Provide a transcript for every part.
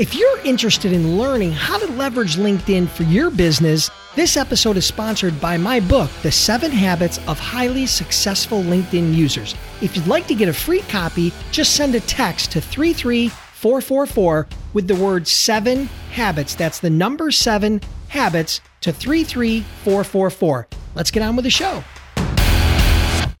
If you're interested in learning how to leverage LinkedIn for your business, this episode is sponsored by my book, The Seven Habits of Highly Successful LinkedIn Users. If you'd like to get a free copy, just send a text to 33444 with the word seven habits. That's the number seven habits to 33444. Let's get on with the show.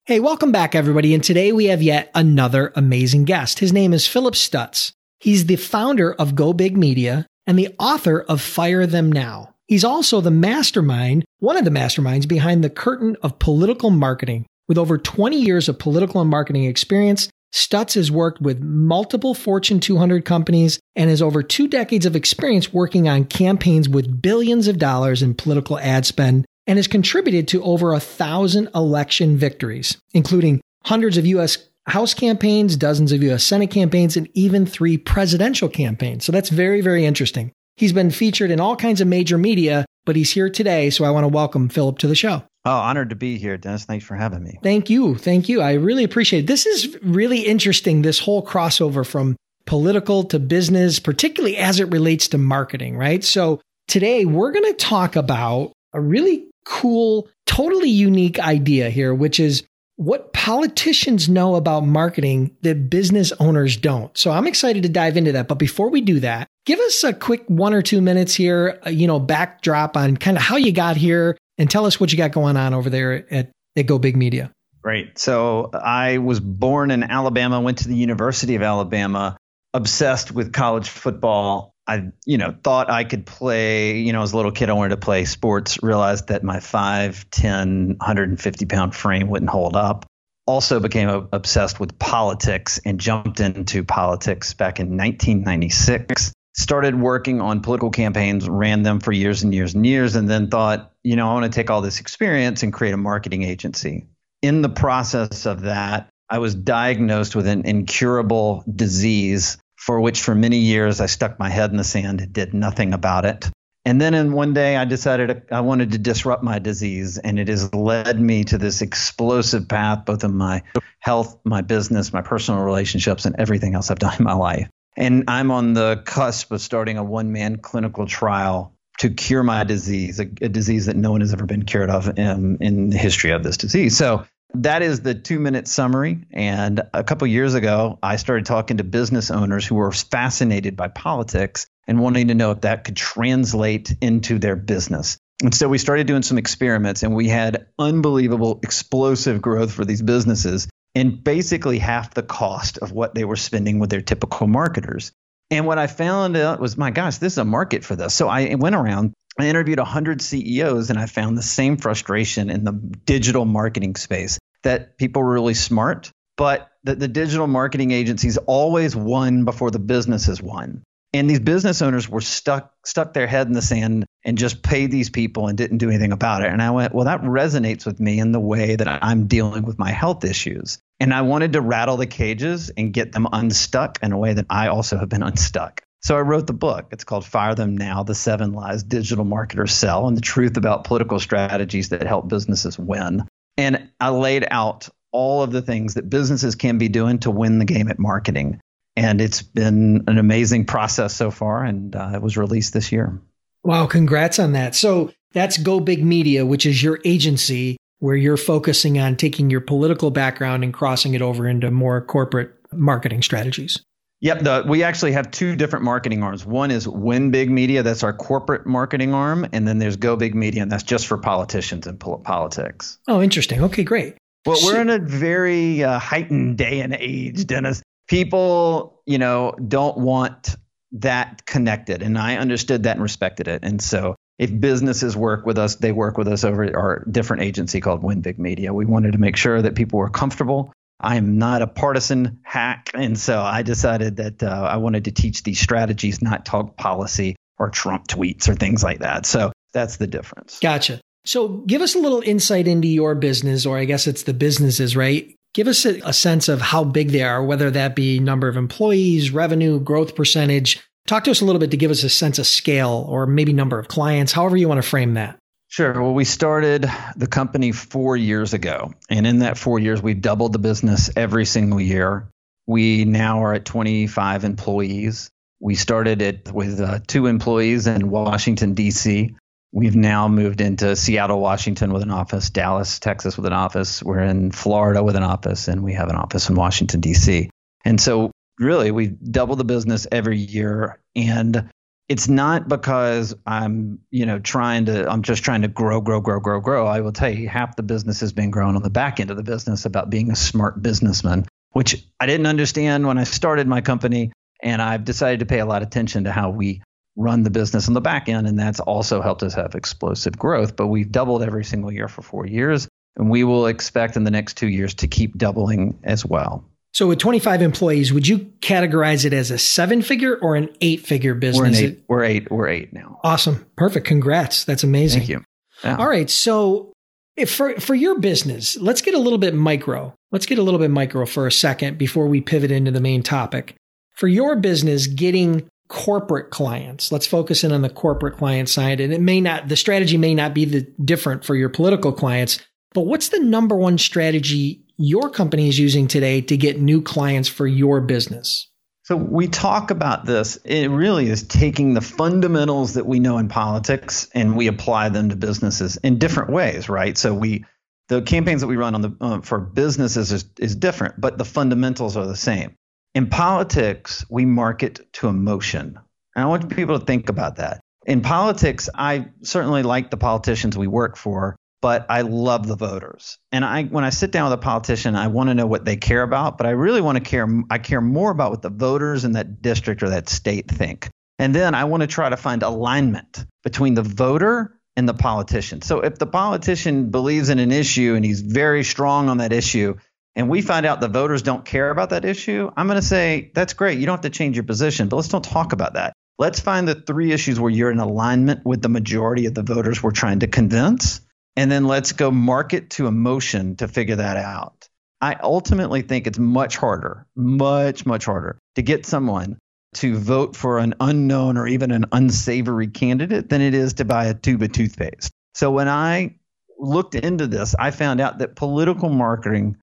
Hey, welcome back, everybody. And today we have yet another amazing guest. His name is Philip Stutz. He's the founder of Go Big Media and the author of Fire Them Now. He's also the mastermind, one of the masterminds behind the curtain of political marketing. With over 20 years of political and marketing experience, Stutz has worked with multiple Fortune 200 companies and has over two decades of experience working on campaigns with billions of dollars in political ad spend and has contributed to over a thousand election victories, including hundreds of U.S. House campaigns, dozens of US Senate campaigns, and even three presidential campaigns. So that's very, very interesting. He's been featured in all kinds of major media, but he's here today. So I want to welcome Philip to the show. Oh, honored to be here, Dennis. Thanks for having me. Thank you. Thank you. I really appreciate it. This is really interesting, this whole crossover from political to business, particularly as it relates to marketing, right? So today we're going to talk about a really cool, totally unique idea here, which is what politicians know about marketing that business owners don't. So I'm excited to dive into that. But before we do that, give us a quick one or two minutes here, uh, you know, backdrop on kind of how you got here and tell us what you got going on over there at, at Go Big Media. Great. So I was born in Alabama, went to the University of Alabama, obsessed with college football. I, you know, thought I could play, you know, as a little kid, I wanted to play sports, realized that my 5'10, 150 pound frame wouldn't hold up. Also became obsessed with politics and jumped into politics back in 1996. Started working on political campaigns, ran them for years and years and years, and then thought, you know, I want to take all this experience and create a marketing agency. In the process of that, I was diagnosed with an incurable disease for which for many years I stuck my head in the sand and did nothing about it. And then in one day I decided I wanted to disrupt my disease, and it has led me to this explosive path, both in my health, my business, my personal relationships, and everything else I've done in my life. And I'm on the cusp of starting a one man clinical trial to cure my disease, a, a, disease that no one has ever been cured of in, in the history of this disease. So that is the two minute summary. And a couple years ago, I started talking to business owners who were fascinated by politics and wanting to know if that could translate into their business. And so we started doing some experiments and we had unbelievable explosive growth for these businesses and basically half the cost of what they were spending with their typical marketers. And what I found out was, my gosh, this is a market for this. So I went around I interviewed 100 CEOs and I found the same frustration in the digital marketing space that people were really smart, but that the digital marketing agencies always won before the businesses won. And these business owners were stuck stuck their head in the sand and just paid these people and didn't do anything about it. And I went, well, that resonates with me in the way that I'm dealing with my health issues. And I wanted to rattle the cages and get them unstuck in a way that I also have been unstuck. So I wrote the book. It's called Fire Them Now The Seven Lies Digital Marketers Sell and the Truth About Political Strategies That Help Businesses Win. And I laid out all of the things that businesses can be doing to win the game at marketing. And it's been an amazing process so far, and uh, it was released this year. Wow, congrats on that. So that's Go Big Media, which is your agency where you're focusing on taking your political background and crossing it over into more corporate marketing strategies. Yep, the, we actually have two different marketing arms. One is Win Big Media, that's our corporate marketing arm, and then there's Go Big Media, and that's just for politicians and politics. Oh, interesting. Okay, great. Well, so, we're in a very uh, heightened day and age, Dennis. People, you know, don't want that connected, and I understood that and respected it. And so, if businesses work with us, they work with us over our different agency called Win Big Media. We wanted to make sure that people were comfortable I'm not a partisan hack. And so I decided that uh, I wanted to teach these strategies, not talk policy or Trump tweets or things like that. So that's the difference. Gotcha. So give us a little insight into your business, or I guess it's the businesses, right? Give us a, a sense of how big they are, whether that be number of employees, revenue, growth percentage. Talk to us a little bit to give us a sense of scale or maybe number of clients, however you want to frame that. Sure. Well, we started the company four years ago. And in that four years, we've doubled the business every single year. We now are at 25 employees. We started it with uh, two employees in Washington, D.C. We've now moved into Seattle, Washington with an office, Dallas, Texas with an office. We're in Florida with an office, and we have an office in Washington, D.C. And so, really, we double the business every year. And it's not because I'm, you know, trying to, I'm just trying to grow, grow, grow, grow, grow. I will tell you, half the business has been grown on the back end of the business about being a smart businessman, which I didn't understand when I started my company. And I've decided to pay a lot of attention to how we run the business on the back end. And that's also helped us have explosive growth. But we've doubled every single year for four years. And we will expect in the next two years to keep doubling as well. So with 25 employees, would you categorize it as a seven figure or an eight figure business? We're, eight, we're eight. We're eight now. Awesome. Perfect. Congrats. That's amazing. Thank you. Yeah. All right. So if for, for your business, let's get a little bit micro. Let's get a little bit micro for a second before we pivot into the main topic. For your business, getting corporate clients, let's focus in on the corporate client side. And it may not, the strategy may not be the different for your political clients, but what's the number one strategy your company is using today to get new clients for your business? So we talk about this. It really is taking the fundamentals that we know in politics and we apply them to businesses in different ways, right? So we the campaigns that we run on the uh, for businesses is, is different, but the fundamentals are the same. In politics, we market to emotion. And I want people to think about that. In politics, I certainly like the politicians we work for, but I love the voters. And I when I sit down with a politician, I want to know what they care about, but I really want to care I care more about what the voters in that district or that state think. And then I want to try to find alignment between the voter and the politician. So if the politician believes in an issue and he's very strong on that issue, and we find out the voters don't care about that issue, I'm going to say, that's great. You don't have to change your position, but let's don't talk about that. Let's find the three issues where you're in alignment with the majority of the voters we're trying to convince and then let's go market to emotion to figure that out. I ultimately think it's much harder, much, much harder to get someone to vote for an unknown or even an unsavory candidate than it is to buy a tube of toothpaste. So when I looked into this, I found out that political marketing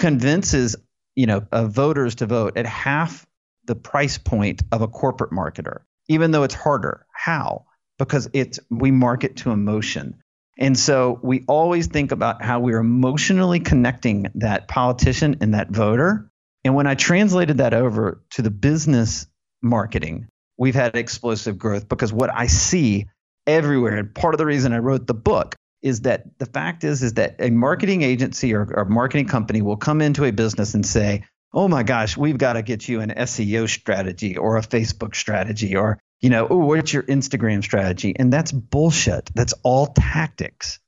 convinces, you know, uh, voters to vote at half the price point of a corporate marketer, even though it's harder. How? Because it's we market to emotion. And so we always think about how we're emotionally connecting that politician and that voter. And when I translated that over to the business marketing, we've had explosive growth because what I see everywhere, and part of the reason I wrote the book is that the fact is is that a marketing agency or, or a marketing company will come into a business and say, "Oh my gosh, we've got to get you an SEO strategy or a Facebook strategy or you know, oh, what's your Instagram strategy? And that's bullshit. That's all tactics.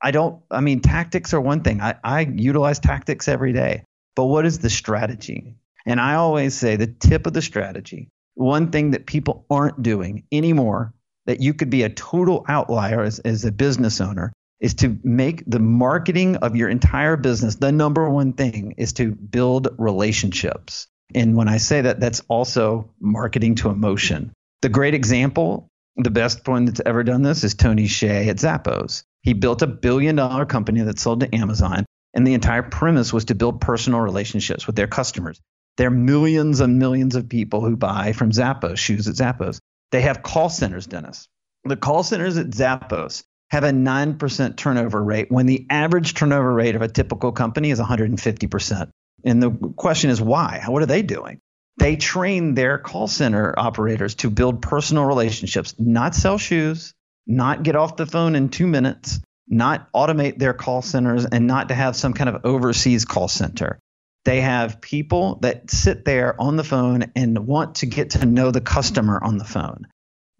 I don't, I mean, tactics are one thing. I, I utilize tactics every day, but what is the strategy? And I always say the tip of the strategy, one thing that people aren't doing anymore that you could be a total outlier as, as a business owner is to make the marketing of your entire business the number one thing is to build relationships. And when I say that, that's also marketing to emotion. The great example, the best one that's ever done this is Tony Hsieh at Zappos. He built a billion dollar company that sold to Amazon, and the entire premise was to build personal relationships with their customers. There are millions and millions of people who buy from Zappos, shoes at Zappos. They have call centers, Dennis. The call centers at Zappos have a 9% turnover rate when the average turnover rate of a typical company is 150%. And the question is why? What are they doing? They train their call center operators to build personal relationships, not sell shoes, not get off the phone in two minutes, not automate their call centers, and not to have some kind of overseas call center. They have people that sit there on the phone and want to get to know the customer on the phone.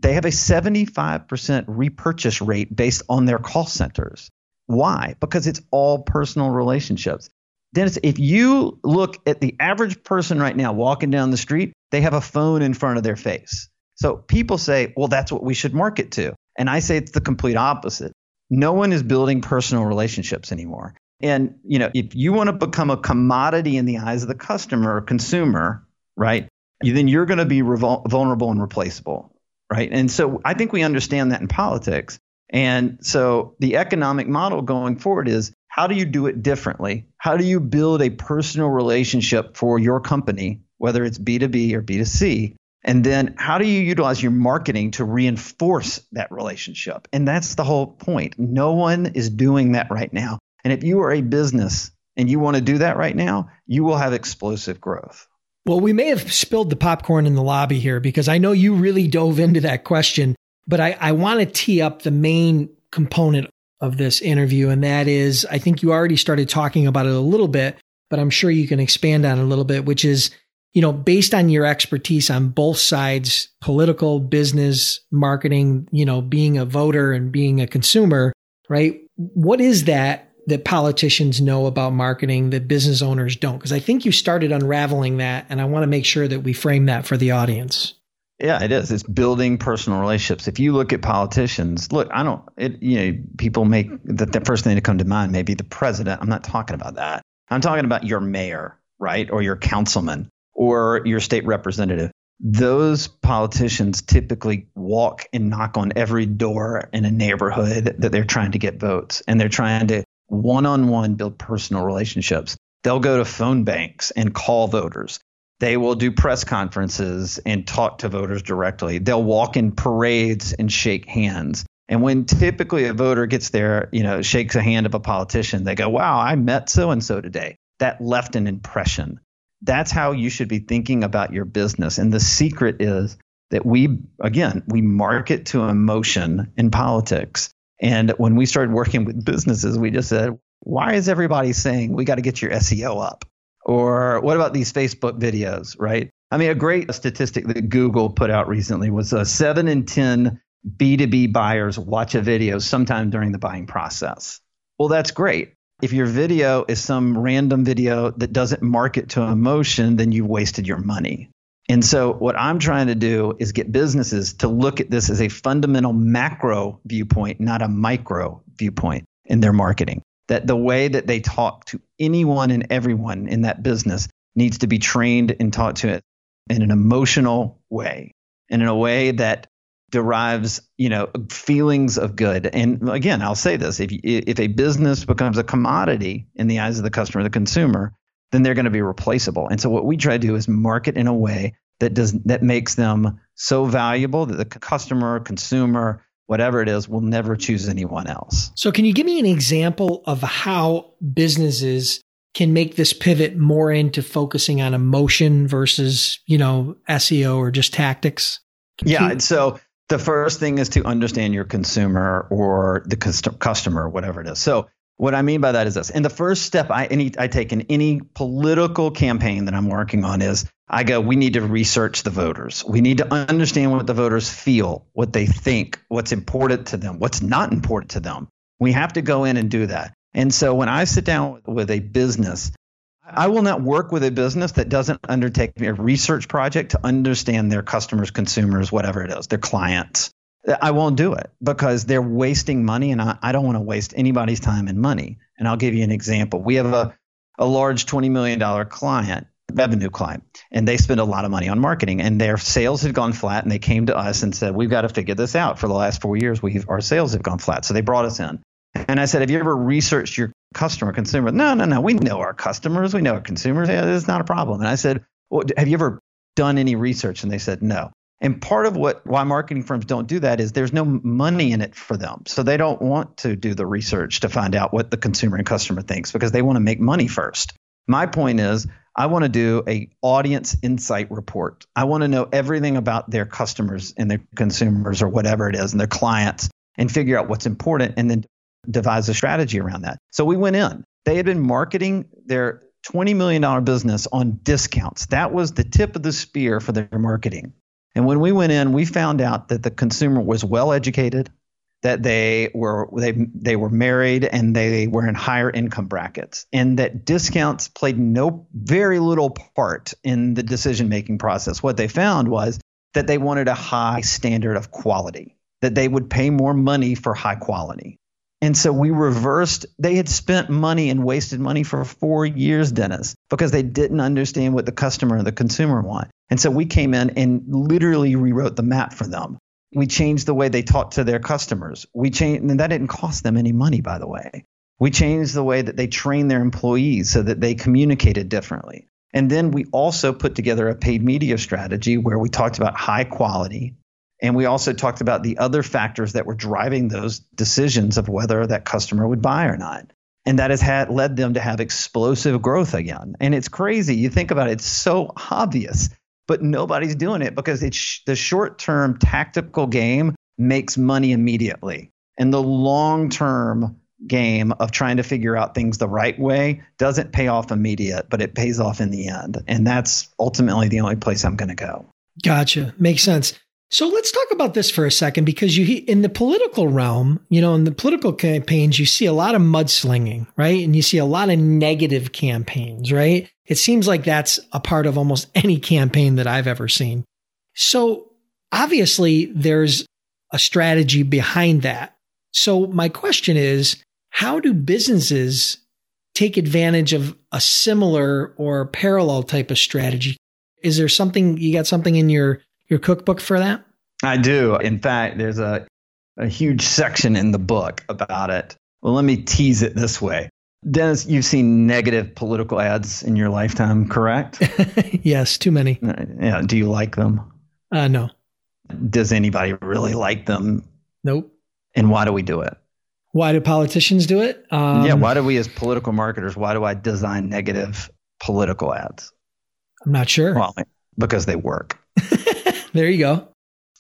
They have a 75% repurchase rate based on their call centers. Why? Because it's all personal relationships. Dennis, if you look at the average person right now walking down the street, they have a phone in front of their face. So people say, well, that's what we should market to. And I say it's the complete opposite. No one is building personal relationships anymore. And you know, if you want to become a commodity in the eyes of the customer or consumer, right? Then you're going to be vulnerable and replaceable, right? And so I think we understand that in politics. And so the economic model going forward is how do you do it differently? How do you build a personal relationship for your company, whether it's B2B or B2C? And then how do you utilize your marketing to reinforce that relationship? And that's the whole point. No one is doing that right now. And if you are a business and you want to do that right now, you will have explosive growth. Well, we may have spilled the popcorn in the lobby here because I know you really dove into that question, but I, I want to tee up the main component of this interview. And that is, I think you already started talking about it a little bit, but I'm sure you can expand on it a little bit, which is, you know, based on your expertise on both sides, political, business, marketing, you know, being a voter and being a consumer, right? What is that that politicians know about marketing that business owners don't? Because I think you started unraveling that, and I want to make sure that we frame that for the audience. Yeah, it is. It's building personal relationships. If you look at politicians, look, I don't, it, you know, people make the, the first thing to come to mind, maybe the president. I'm not talking about that. I'm talking about your mayor, right? Or your councilman or your state representative. Those politicians typically walk and knock on every door in a neighborhood that they're trying to get votes and they're trying to one on one build personal relationships. They'll go to phone banks and call voters. They will do press conferences and talk to voters directly. They'll walk in parades and shake hands. And when typically a voter gets there, you know, shakes a hand of a politician, they go, "Wow, I met so and so today." That left an impression. That's how you should be thinking about your business. And the secret is that we again, we market to emotion in politics. And when we started working with businesses, we just said, why is everybody saying we got to get your SEO up? Or what about these Facebook videos, right? I mean, a great statistic that Google put out recently was uh, seven in 10 B2B buyers watch a video sometime during the buying process. Well, that's great. If your video is some random video that doesn't market to emotion, then you've wasted your money. And so, what I'm trying to do is get businesses to look at this as a fundamental macro viewpoint, not a micro viewpoint in their marketing. That the way that they talk to anyone and everyone in that business needs to be trained and taught to it in an emotional way and in a way that derives, you know, feelings of good. And again, I'll say this: if if a business becomes a commodity in the eyes of the customer, the consumer, then they're going to be replaceable. And so what we try to do is market in a way that does that makes them so valuable that the customer, consumer, whatever it is, will never choose anyone else. So can you give me an example of how businesses can make this pivot more into focusing on emotion versus, you know, SEO or just tactics? Can yeah, you- so the first thing is to understand your consumer or the customer, whatever it is. So what I mean by that is this. And the first step I any I take in any political campaign that I'm working on is I go, we need to research the voters. We need to understand what the voters feel, what they think, what's important to them, what's not important to them. We have to go in and do that. And so when I sit down with a business, I will not work with a business that doesn't undertake a research project to understand their customers, consumers, whatever it is, their clients. I won't do it because they're wasting money and I, I don't want to waste anybody's time and money. And I'll give you an example. We have a, a large $20 million client, revenue client, and they spend a lot of money on marketing and their sales had gone flat and they came to us and said, we've got to figure this out. For the last four years, we've, our sales have gone flat. So they brought us in. And I said, have you ever researched your customer, consumer? No, no, no. We know our customers. We know our consumers. Yeah, is not a problem. And I said, well, have you ever done any research? And they said, no. And part of what why marketing firms don't do that is there's no money in it for them. So they don't want to do the research to find out what the consumer and customer thinks because they want to make money first. My point is I want to do a audience insight report. I want to know everything about their customers and their consumers or whatever it is and their clients and figure out what's important and then devise a strategy around that. So we went in. They had been marketing their $20 million business on discounts. That was the tip of the spear for their marketing. And when we went in, we found out that the consumer was well educated, that they were they they were married and they were in higher income brackets, and that discounts played no very little part in the decision making process. What they found was that they wanted a high standard of quality, that they would pay more money for high quality. And so we reversed, they had spent money and wasted money for four years, Dennis, because they didn't understand what the customer and the consumer want. And so we came in and literally rewrote the map for them. We changed the way they talked to their customers. We changed, and that didn't cost them any money, by the way. We changed the way that they trained their employees so that they communicated differently. And then we also put together a paid media strategy where we talked about high quality. And we also talked about the other factors that were driving those decisions of whether that customer would buy or not. And that has had led them to have explosive growth again. And it's crazy. You think about it, it's so obvious, but nobody's doing it because it's the short term tactical game makes money immediately. And the long term game of trying to figure out things the right way doesn't pay off immediate, but it pays off in the end. And that's ultimately the only place I'm going to go. Gotcha. Makes sense. So let's talk about this for a second because you in the political realm, you know, in the political campaigns, you see a lot of mudslinging, right? And you see a lot of negative campaigns, right? It seems like that's a part of almost any campaign that I've ever seen. So obviously there's a strategy behind that. So my question is, how do businesses take advantage of a similar or parallel type of strategy? Is there something you got something in your your cookbook for that? I do. In fact, there's a a huge section in the book about it. Well, let me tease it this way. Dennis, you've seen negative political ads in your lifetime, correct? yes, too many. Uh, yeah. Do you like them? Uh, no. Does anybody really like them? Nope. And why do we do it? Why do politicians do it? Um, yeah, why do we as political marketers, why do I design negative political ads? I'm not sure. Well, because they work. there you go.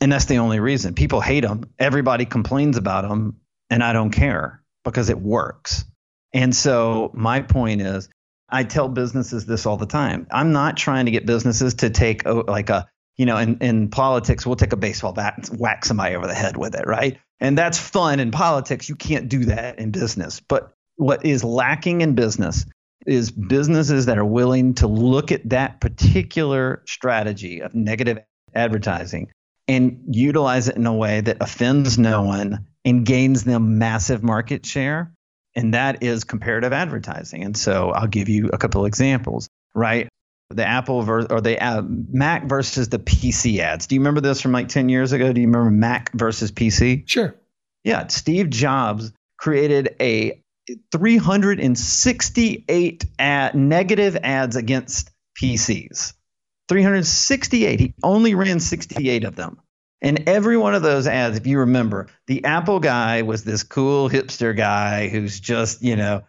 And that's the only reason. People hate them. Everybody complains about them, and I don't care because it works. And so my point is, I tell businesses this all the time. I'm not trying to get businesses to take a, like a, you know, in, in politics, we'll take a baseball bat and whack somebody over the head with it, right? And that's fun in politics. You can't do that in business. But what is lacking in business is businesses that are willing to look at that particular strategy of negative advertising and utilize it in a way that offends no one and gains them massive market share. And that is comparative advertising. And so I'll give you a couple examples, right? The Apple ver- or the uh, Mac versus the PC ads. Do you remember this from like 10 years ago? Do you remember Mac versus PC? Sure. Yeah, Steve Jobs created a 368 ad, negative ads against PCs. 368. He only ran 68 of them. And every one of those ads, if you remember, the Apple guy was this cool hipster guy who's just, you know,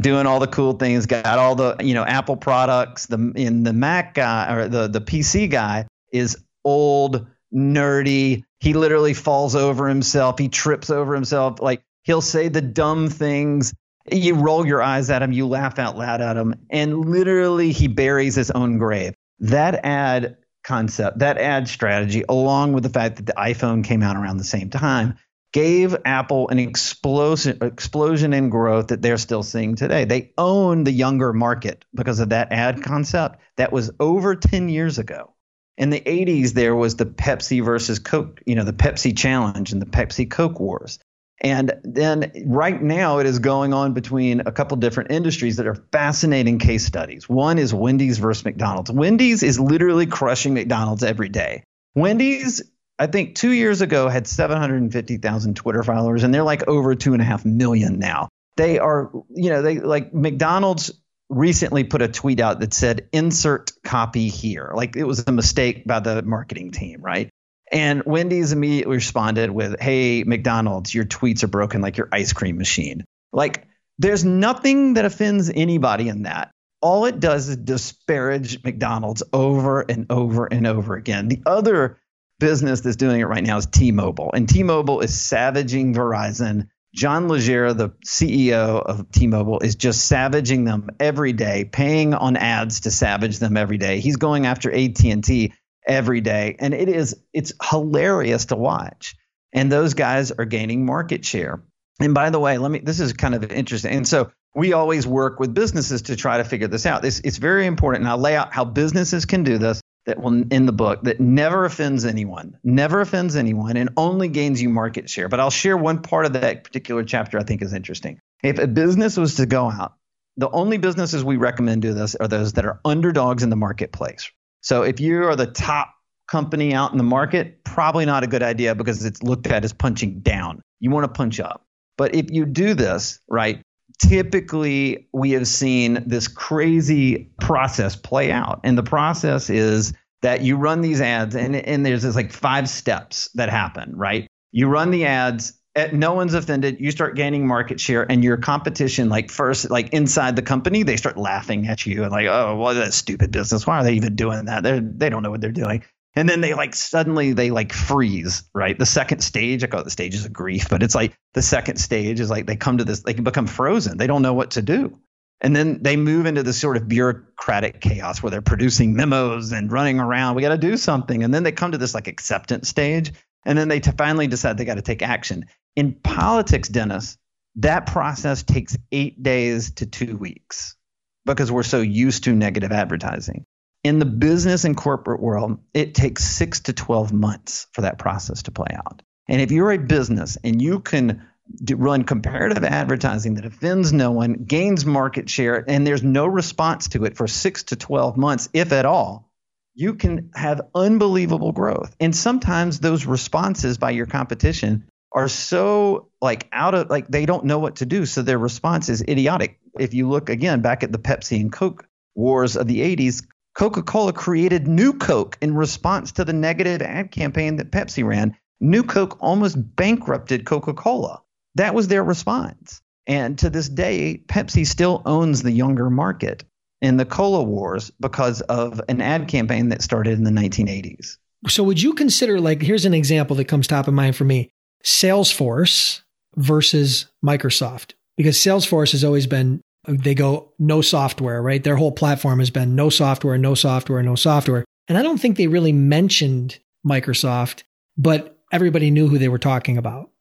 doing all the cool things, got all the, you know, Apple products. The in the Mac guy or the the PC guy is old, nerdy. He literally falls over himself. He trips over himself. Like he'll say the dumb things. You roll your eyes at him, you laugh out loud at him, and literally he buries his own grave. That ad concept, that ad strategy, along with the fact that the iPhone came out around the same time, gave Apple an explosion explosion in growth that they're still seeing today. They own the younger market because of that ad concept that was over 10 years ago. In the 80s there was the Pepsi versus Coke, you know, the Pepsi challenge and the Pepsi Coke wars. And then right now it is going on between a couple different industries that are fascinating case studies. One is Wendy's versus McDonald's. Wendy's is literally crushing McDonald's every day. Wendy's I think two years ago had 750,000 Twitter followers, and they're like over two and a half million now. They are, you know, they like McDonald's recently put a tweet out that said insert copy here. Like it was a mistake by the marketing team, right? And Wendy's immediately responded with, Hey, McDonald's, your tweets are broken like your ice cream machine. Like there's nothing that offends anybody in that. All it does is disparage McDonald's over and over and over again. The other business that's doing it right now is T-Mobile, and T-Mobile is savaging Verizon. John Legere, the CEO of T-Mobile, is just savaging them every day, paying on ads to savage them every day. He's going after AT&T every day, and it is it's hilarious to watch. And those guys are gaining market share. And by the way, let me this is kind of interesting. And so we always work with businesses to try to figure this out. It's, it's very important. And I'll lay out how businesses can do this that will in the book that never offends anyone, never offends anyone, and only gains you market share. But I'll share one part of that particular chapter I think is interesting. If a business was to go out, the only businesses we recommend do this are those that are underdogs in the marketplace. So if you are the top company out in the market, probably not a good idea because it's looked at as punching down. You want to punch up. But if you do this, right, typically we have seen this crazy process play out. And the process is that you run these ads and, and there's this like five steps that happen, right? You run the ads, no one's offended, you start gaining market share and your competition, like first, like inside the company, they start laughing at you and like, oh, well, that's stupid business. Why are they even doing that? They're, they don't know what they're doing. And then they like suddenly they like freeze right? The second stage i call it the stages of grief but it's like the second stage is like they come to this they can become frozen. They don't know what to do. And then they move into this sort of bureaucratic chaos where they're producing memos and running around. We got to do something. And then they come to this like acceptance stage and then they t- finally decide they got to take action in politics dennis that process takes eight days to two weeks because we're so used to negative advertising in the business and corporate world, it takes six to 12 months for that process to play out. And if you're a business and you can run comparative advertising that offends no one, gains market share, and there's no response to it for six to 12 months, if at all, you can have unbelievable growth. And sometimes those responses by your competition are so like out of like they don't know what to do. So their response is idiotic. If you look again back at the Pepsi and Coke wars of the 80s, Coca Cola created New Coke in response to the negative ad campaign that Pepsi ran. New Coke almost bankrupted Coca Cola. That was their response. And to this day, Pepsi still owns the younger market in the cola wars because of an ad campaign that started in the 1980s. So, would you consider, like, here's an example that comes top of mind for me Salesforce versus Microsoft? Because Salesforce has always been they go no software, right? Their whole platform has been no software, no software, no software. And I don't think they really mentioned Microsoft, but everybody knew who they were talking about.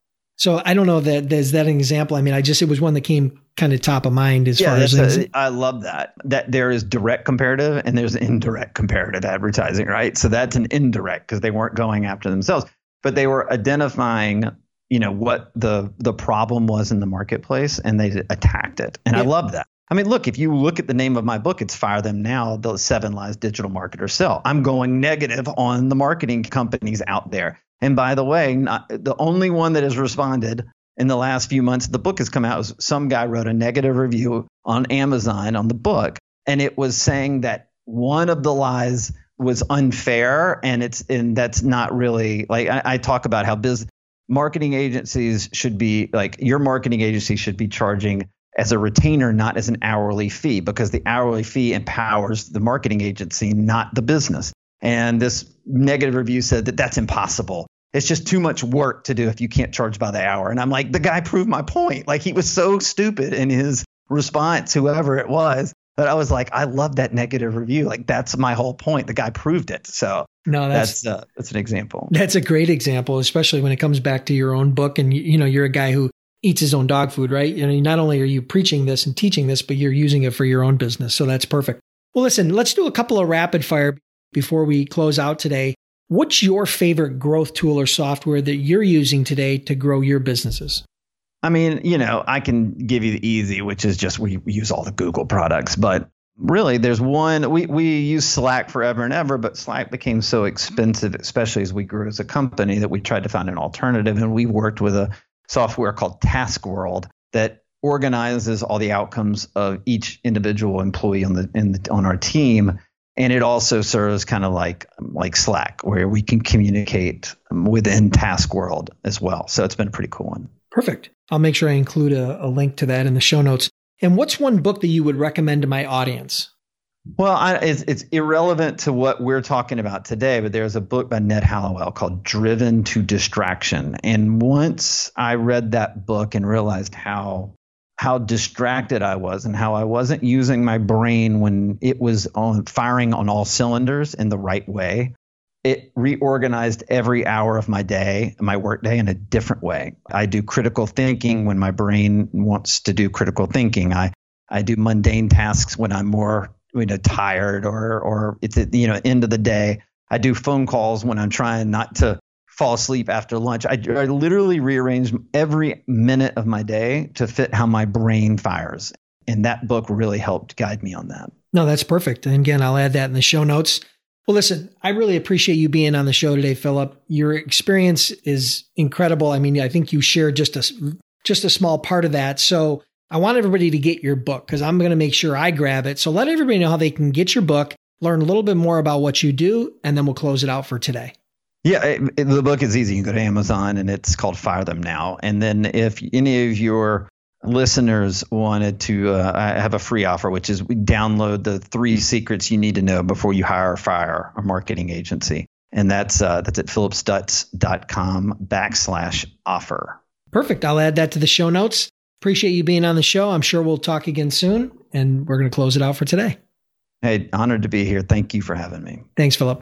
So I don't know that there's that an example. I mean, I just it was one that came kind of top of mind as yeah, far as a, I love that. That there is direct comparative and there's indirect comparative advertising, right? So that's an indirect because they weren't going after themselves, but they were identifying you know what the the problem was in the marketplace and they attacked it and yeah. i love that i mean look if you look at the name of my book it's fire them now the seven lies digital marketers sell i'm going negative on the marketing companies out there and by the way not, uh, the only one that has responded in the last few months the book has come out is some guy wrote a negative review on amazon on the book and it was saying that one of the lies was unfair and it's and that's not really like I, I talk about how business marketing agencies should be like your marketing agency should be charging as a retainer, not as an hourly fee, because the hourly fee empowers the marketing agency, not the business. And this negative review said that that's impossible. It's just too much work to do if you can't charge by the hour. And I'm like, the guy proved my point. Like he was so stupid in his response, whoever it was, that I was like, I love that negative review. Like that's my whole point. The guy proved it. So no, that's that's, uh, that's an example. That's a great example, especially when it comes back to your own book. And you, you know, you're a guy who eats his own dog food, right? You know, not only are you preaching this and teaching this, but you're using it for your own business. So that's perfect. Well, listen, let's do a couple of rapid fire before we close out today. What's your favorite growth tool or software that you're using today to grow your businesses? I mean, you know, I can give you the easy, which is just we use all the Google products, but really there's one we, we use slack forever and ever but slack became so expensive especially as we grew as a company that we tried to find an alternative and we worked with a software called taskworld that organizes all the outcomes of each individual employee on the, in the on our team and it also serves kind of like like slack where we can communicate within taskworld as well so it's been a pretty cool one perfect i'll make sure i include a, a link to that in the show notes and what's one book that you would recommend to my audience? Well, I, it's, it's, irrelevant to what we're talking about today, but there's a book by Ned Hallowell called Driven to Distraction. And once I read that book and realized how how distracted I was and how I wasn't using my brain when it was on firing on all cylinders in the right way, it reorganized every hour of my day, my workday, in a different way. I do critical thinking when my brain wants to do critical thinking. I, I do mundane tasks when I'm more you know tired or or it's at you know end of the day. I do phone calls when I'm trying not to fall asleep after lunch. I, I literally rearrange every minute of my day to fit how my brain fires, and that book really helped guide me on that. No, that's perfect. And again, I'll add that in the show notes. Well, listen, I really appreciate you being on the show today, Philip. Your experience is incredible. I mean, I think you shared just a just a small part of that. So I want everybody to get your book because I'm going to make sure I grab it. So let everybody know how they can get your book, learn a little bit more about what you do, and then we'll close it out for today. Yeah, it, it, the book is easy. You can go to Amazon and it's called Fire Them Now. And then if any of your listeners wanted to uh, I have a free offer, which is we download the three secrets you need to know before you hire or fire a marketing agency. And that's uh, that's at philipstutz.com backslash offer. Perfect. I'll add that to the show notes. Appreciate you being on the show. I'm sure we'll talk again soon. And we're going to close it out for today. Hey, honored to be here. Thank you for having me. Thanks, Philip.